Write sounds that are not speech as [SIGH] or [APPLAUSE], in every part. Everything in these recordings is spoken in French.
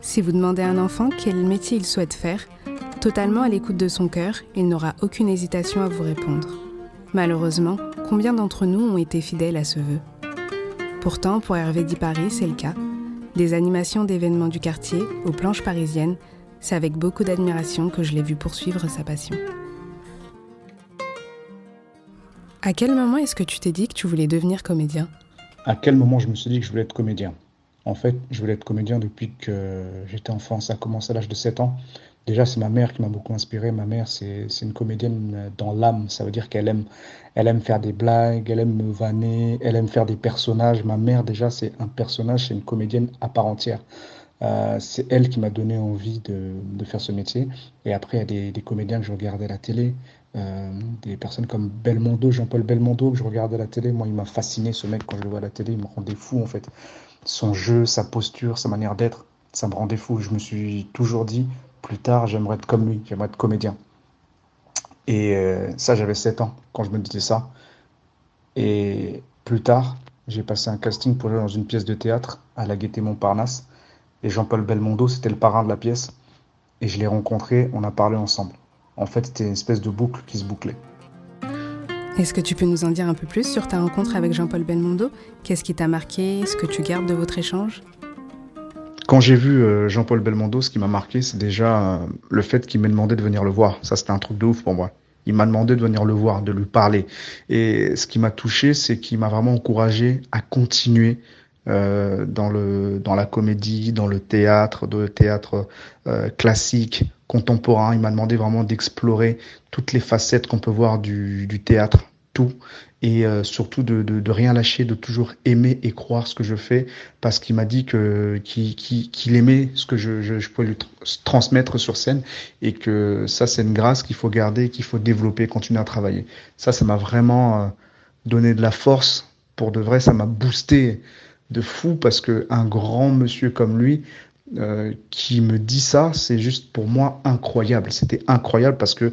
Si vous demandez à un enfant quel métier il souhaite faire, totalement à l'écoute de son cœur, il n'aura aucune hésitation à vous répondre. Malheureusement, combien d'entre nous ont été fidèles à ce vœu? Pourtant, pour Hervé Di Paris, c'est le cas. Des animations d'événements du quartier aux planches parisiennes, c'est avec beaucoup d'admiration que je l'ai vu poursuivre sa passion. À quel moment est-ce que tu t'es dit que tu voulais devenir comédien? À quel moment je me suis dit que je voulais être comédien? En fait, je voulais être comédien depuis que j'étais enfant. Ça a commencé à l'âge de 7 ans. Déjà, c'est ma mère qui m'a beaucoup inspiré. Ma mère, c'est une comédienne dans l'âme. Ça veut dire qu'elle aime, elle aime faire des blagues, elle aime me vanner, elle aime faire des personnages. Ma mère, déjà, c'est un personnage, c'est une comédienne à part entière. Euh, c'est elle qui m'a donné envie de, de, faire ce métier. Et après, il y a des, des comédiens que je regardais à la télé, euh, des personnes comme Belmondo, Jean-Paul Belmondo, que je regardais à la télé. Moi, il m'a fasciné, ce mec, quand je le vois à la télé, il me rendait fou, en fait. Son jeu, sa posture, sa manière d'être, ça me rendait fou. Je me suis toujours dit, plus tard, j'aimerais être comme lui, j'aimerais être comédien. Et euh, ça, j'avais 7 ans quand je me disais ça. Et plus tard, j'ai passé un casting pour jouer dans une pièce de théâtre à la Gaîté Montparnasse. Et Jean-Paul Belmondo, c'était le parrain de la pièce. Et je l'ai rencontré, on a parlé ensemble. En fait, c'était une espèce de boucle qui se bouclait. Est-ce que tu peux nous en dire un peu plus sur ta rencontre avec Jean-Paul Belmondo? Qu'est-ce qui t'a marqué? Ce que tu gardes de votre échange? Quand j'ai vu euh, Jean-Paul Belmondo, ce qui m'a marqué, c'est déjà euh, le fait qu'il m'ait demandé de venir le voir. Ça, c'était un truc de ouf pour moi. Il m'a demandé de venir le voir, de lui parler. Et ce qui m'a touché, c'est qu'il m'a vraiment encouragé à continuer dans le dans la comédie, dans le théâtre, de théâtre euh, classique, contemporain. Il m'a demandé vraiment d'explorer toutes les facettes qu'on peut voir du, du théâtre, tout et euh, surtout de, de, de, rien lâcher, de toujours aimer et croire ce que je fais, parce qu'il m'a dit que qu'il aimait ce que je, je, je pouvais lui transmettre sur scène, et que ça c'est une grâce qu'il faut garder, qu'il faut développer, continuer à travailler. Ça, ça m'a vraiment euh, donné de la force pour de vrai, ça m'a boosté de fou parce que un grand monsieur comme lui euh, qui me dit ça, c'est juste pour moi incroyable. C'était incroyable parce que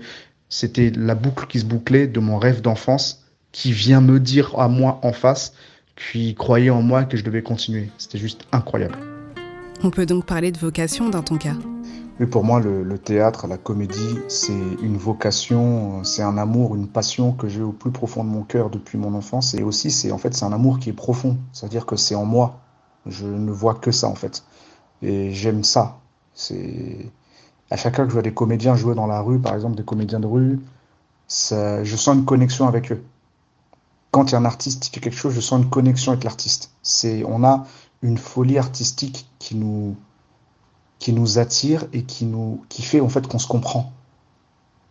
c'était la boucle qui se bouclait de mon rêve d'enfance qui vient me dire à moi en face qu'il croyait en moi que je devais continuer. C'était juste incroyable. On peut donc parler de vocation dans ton cas Mais pour moi, le, le théâtre, la comédie, c'est une vocation, c'est un amour, une passion que j'ai au plus profond de mon cœur depuis mon enfance. Et aussi, c'est en fait, c'est un amour qui est profond. C'est-à-dire que c'est en moi. Je ne vois que ça en fait. Et j'aime ça. C'est à chaque fois que je vois des comédiens jouer dans la rue, par exemple des comédiens de rue, ça, je sens une connexion avec eux quand il y a un artiste qui fait quelque chose, je sens une connexion avec l'artiste. C'est, on a une folie artistique qui nous, qui nous attire et qui nous, qui fait en fait qu'on se comprend.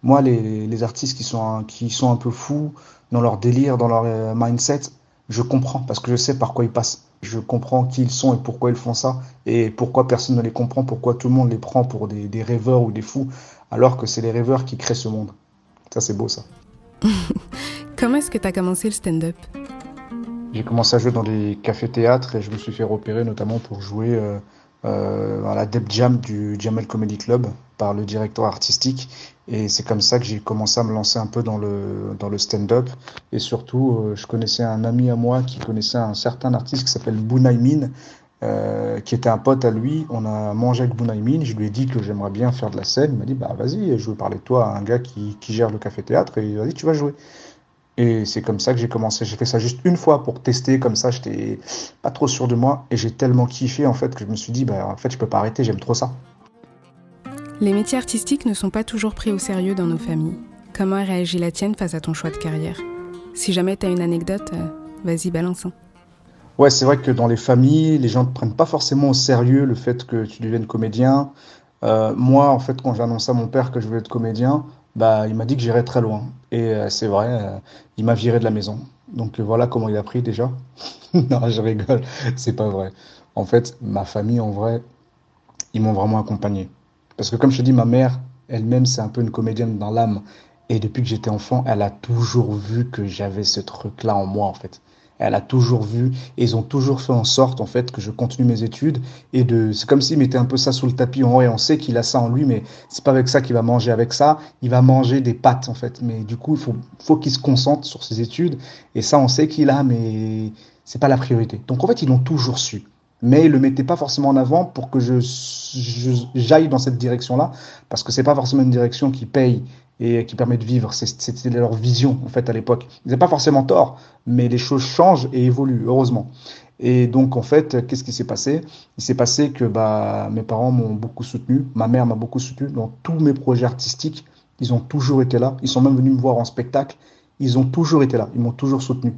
Moi, les, les artistes qui sont, qui sont un peu fous dans leur délire, dans leur euh, mindset, je comprends parce que je sais par quoi ils passent. Je comprends qui ils sont et pourquoi ils font ça et pourquoi personne ne les comprend, pourquoi tout le monde les prend pour des, des rêveurs ou des fous, alors que c'est les rêveurs qui créent ce monde. Ça, c'est beau, ça. [LAUGHS] Comment est-ce que tu as commencé le stand-up? J'ai commencé à jouer dans des cafés-théâtres et je me suis fait repérer notamment pour jouer euh, à la Deb Jam du Jamel Comedy Club par le directeur artistique. Et c'est comme ça que j'ai commencé à me lancer un peu dans le, dans le stand-up. Et surtout, euh, je connaissais un ami à moi qui connaissait un certain artiste qui s'appelle Bunaimin, euh, qui était un pote à lui. On a mangé avec Bunaimin. Je lui ai dit que j'aimerais bien faire de la scène. Il m'a dit, bah vas-y, je veux parler de toi à un gars qui, qui gère le café-théâtre et vas-y, tu vas jouer. Et c'est comme ça que j'ai commencé. J'ai fait ça juste une fois pour tester, comme ça, j'étais pas trop sûr de moi. Et j'ai tellement kiffé, en fait, que je me suis dit, bah, en fait, je peux pas arrêter, j'aime trop ça. Les métiers artistiques ne sont pas toujours pris au sérieux dans nos familles. Comment a réagi la tienne face à ton choix de carrière? Si jamais tu as une anecdote, euh, vas-y, balance. Hein. Ouais, c'est vrai que dans les familles, les gens ne prennent pas forcément au sérieux le fait que tu deviennes comédien. Euh, moi, en fait, quand j'ai annoncé à mon père que je voulais être comédien, bah, il m'a dit que j'irais très loin. Et euh, c'est vrai, euh, il m'a viré de la maison. Donc euh, voilà comment il a pris déjà. [LAUGHS] non, je rigole, c'est pas vrai. En fait, ma famille, en vrai, ils m'ont vraiment accompagné. Parce que comme je te dis, ma mère, elle-même, c'est un peu une comédienne dans l'âme. Et depuis que j'étais enfant, elle a toujours vu que j'avais ce truc-là en moi, en fait. Elle a toujours vu et ils ont toujours fait en sorte en fait que je continue mes études et de c'est comme s'ils mettaient un peu ça sous le tapis en et on sait qu'il a ça en lui mais c'est pas avec ça qu'il va manger avec ça. Il va manger des pâtes en fait. Mais du coup il faut faut qu'il se concentre sur ses études et ça on sait qu'il a mais c'est pas la priorité. Donc en fait ils l'ont toujours su mais il le mettait pas forcément en avant pour que je j'aille dans cette direction-là, parce que c'est pas forcément une direction qui paye et qui permet de vivre. C'était leur vision en fait à l'époque. Ils n'avaient pas forcément tort, mais les choses changent et évoluent heureusement. Et donc en fait, qu'est-ce qui s'est passé? Il s'est passé que bah, mes parents m'ont beaucoup soutenu, ma mère m'a beaucoup soutenu dans tous mes projets artistiques. Ils ont toujours été là. Ils sont même venus me voir en spectacle. Ils ont toujours été là. Ils m'ont toujours soutenu.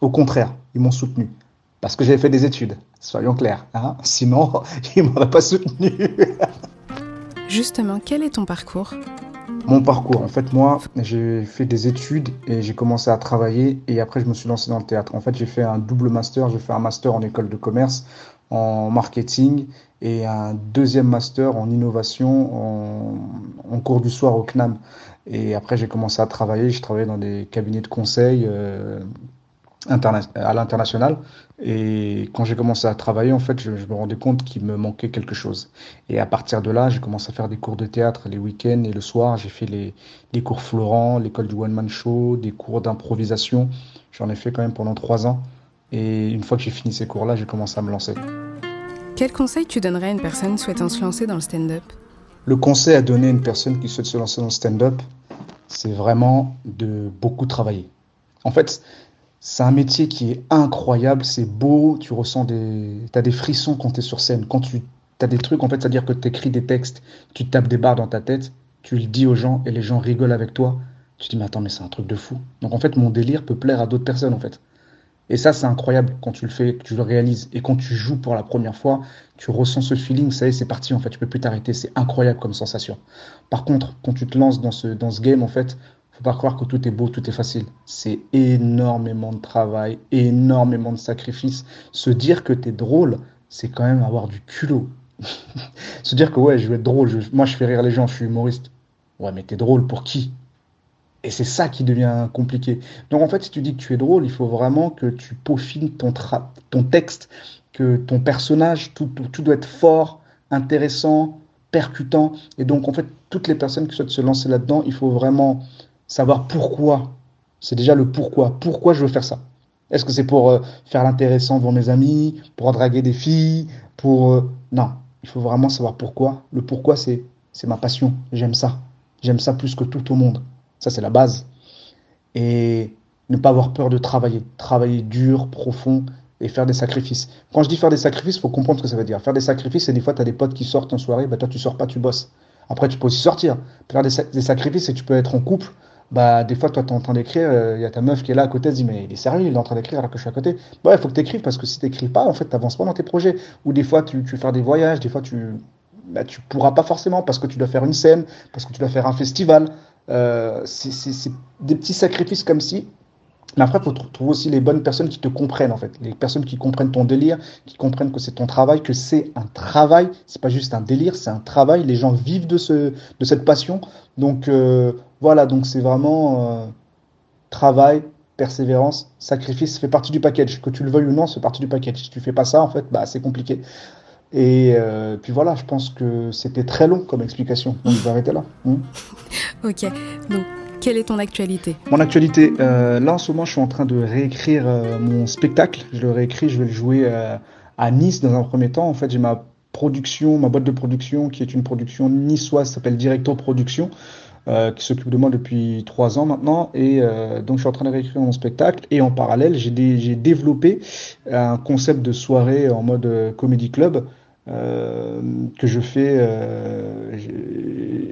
Au contraire, ils m'ont soutenu parce que j'avais fait des études. Soyons clairs. Hein Sinon, [LAUGHS] ils m'auraient pas soutenu. [LAUGHS] Justement, quel est ton parcours? Mon parcours, en fait, moi, j'ai fait des études et j'ai commencé à travailler et après, je me suis lancé dans le théâtre. En fait, j'ai fait un double master. J'ai fait un master en école de commerce, en marketing et un deuxième master en innovation en, cours du soir au CNAM. Et après, j'ai commencé à travailler. Je travaillais dans des cabinets de conseil. Euh, à l'international. Et quand j'ai commencé à travailler, en fait, je, me rendais compte qu'il me manquait quelque chose. Et à partir de là, j'ai commencé à faire des cours de théâtre les week-ends et le soir. J'ai fait les, les, cours Florent, l'école du One Man Show, des cours d'improvisation. J'en ai fait quand même pendant trois ans. Et une fois que j'ai fini ces cours-là, j'ai commencé à me lancer. Quel conseil tu donnerais à une personne souhaitant se lancer dans le stand-up? Le conseil à donner à une personne qui souhaite se lancer dans le stand-up, c'est vraiment de beaucoup travailler. En fait, c'est un métier qui est incroyable, c'est beau, tu ressens des... Tu as des frissons quand tu es sur scène. Quand tu as des trucs, en fait, c'est-à-dire que tu écris des textes, tu tapes des barres dans ta tête, tu le dis aux gens et les gens rigolent avec toi. Tu dis, mais attends, mais c'est un truc de fou. Donc en fait, mon délire peut plaire à d'autres personnes, en fait. Et ça, c'est incroyable quand tu le fais, que tu le réalises. Et quand tu joues pour la première fois, tu ressens ce feeling, ça y est, c'est parti, en fait, tu peux plus t'arrêter. C'est incroyable comme sensation. Par contre, quand tu te lances dans ce, dans ce game, en fait, faut pas croire que tout est beau, tout est facile. C'est énormément de travail, énormément de sacrifices. Se dire que tu es drôle, c'est quand même avoir du culot. [LAUGHS] Se dire que ouais, je vais être drôle, moi je fais rire les gens, je suis humoriste. Ouais, mais t'es drôle pour qui? Et c'est ça qui devient compliqué. Donc en fait, si tu dis que tu es drôle, il faut vraiment que tu peaufines ton, texte, que ton personnage, tout doit être fort, intéressant, percutant. Et donc en fait, toutes les personnes qui souhaitent se lancer là-dedans, il faut vraiment savoir pourquoi. C'est déjà le pourquoi. Pourquoi je veux faire ça? Est-ce que c'est pour euh, faire l'intéressant devant mes amis, pour draguer des filles, pour... Euh, non, il faut vraiment savoir pourquoi. Le pourquoi, c'est c'est ma passion. J'aime ça. J'aime ça plus que tout au monde. Ça, c'est la base. Et ne pas avoir peur de travailler. Travailler dur, profond et faire des sacrifices. Quand je dis faire des sacrifices, il faut comprendre ce que ça veut dire. Faire des sacrifices, c'est des fois, tu as des potes qui sortent en soirée, bah, toi, tu sors pas, tu bosses. Après, tu peux aussi sortir. Faire des, des sacrifices, et tu peux être en couple, bah des fois toi tu es en train d'écrire, euh, il y a ta meuf qui est là à côté, elle dit mais il est sérieux, il est en train d'écrire alors que je suis à côté. Bah il faut que tu écrives parce que si tu n'écris pas, en fait, tu n'avances pas dans tes projets. Ou des fois tu, tu faire des voyages, des fois tu bah, tu pourras pas forcément parce que tu dois faire une scène, parce que tu dois faire un festival. Euh, c'est des petits sacrifices comme si mais après, il faut trouver aussi les bonnes personnes qui te comprennent, en fait. Les personnes qui comprennent ton délire, qui comprennent que c'est ton travail, que c'est un travail. C'est pas juste un délire, c'est un travail. Les gens vivent de, ce, de cette passion. Donc, euh, voilà. Donc, c'est vraiment euh, travail, persévérance, sacrifice. Fait partie du package. Que tu le veuilles ou non, c'est partie du package. Si tu fais pas ça, en fait, bah, c'est compliqué. Et euh, puis voilà, je pense que c'était très long comme explication. Donc, je vais arrêter là. Hmm. ok. Donc, quelle est ton actualité? Mon actualité, euh, là en ce moment, je suis en train de réécrire euh, mon spectacle. Je le réécris, je vais le jouer euh, à Nice dans un premier temps. En fait, j'ai ma production, ma boîte de production qui est une production niçoise, s'appelle Directo Production. qui s'occupe de moi depuis trois ans maintenant. Et donc, je suis en train de réécrire mon spectacle. Et en parallèle, j'ai développé un concept de soirée en mode comédie club que je fais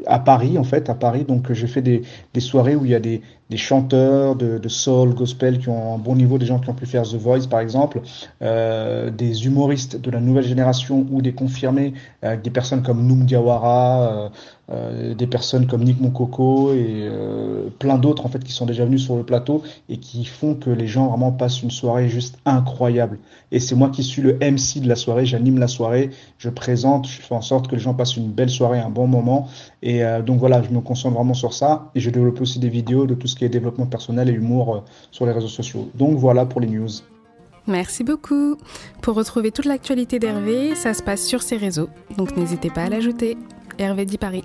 à Paris, en fait, à Paris. Donc, j'ai fait des, des, soirées où il y a des, des chanteurs de, de, soul, gospel qui ont un bon niveau, des gens qui ont pu faire The Voice, par exemple, euh, des humoristes de la nouvelle génération ou des confirmés, avec des personnes comme Noum Diawara, euh, des personnes comme Nick Mokoko et euh, plein d'autres en fait qui sont déjà venus sur le plateau et qui font que les gens vraiment passent une soirée juste incroyable. Et c'est moi qui suis le MC de la soirée, j'anime la soirée, je présente, je fais en sorte que les gens passent une belle soirée, un bon moment. Et euh, donc voilà, je me concentre vraiment sur ça et je développe aussi des vidéos de tout ce qui est développement personnel et humour sur les réseaux sociaux. Donc voilà pour les news. Merci beaucoup. Pour retrouver toute l'actualité d'Hervé, ça se passe sur ses réseaux, donc n'hésitez pas à l'ajouter. Hervé dit Paris.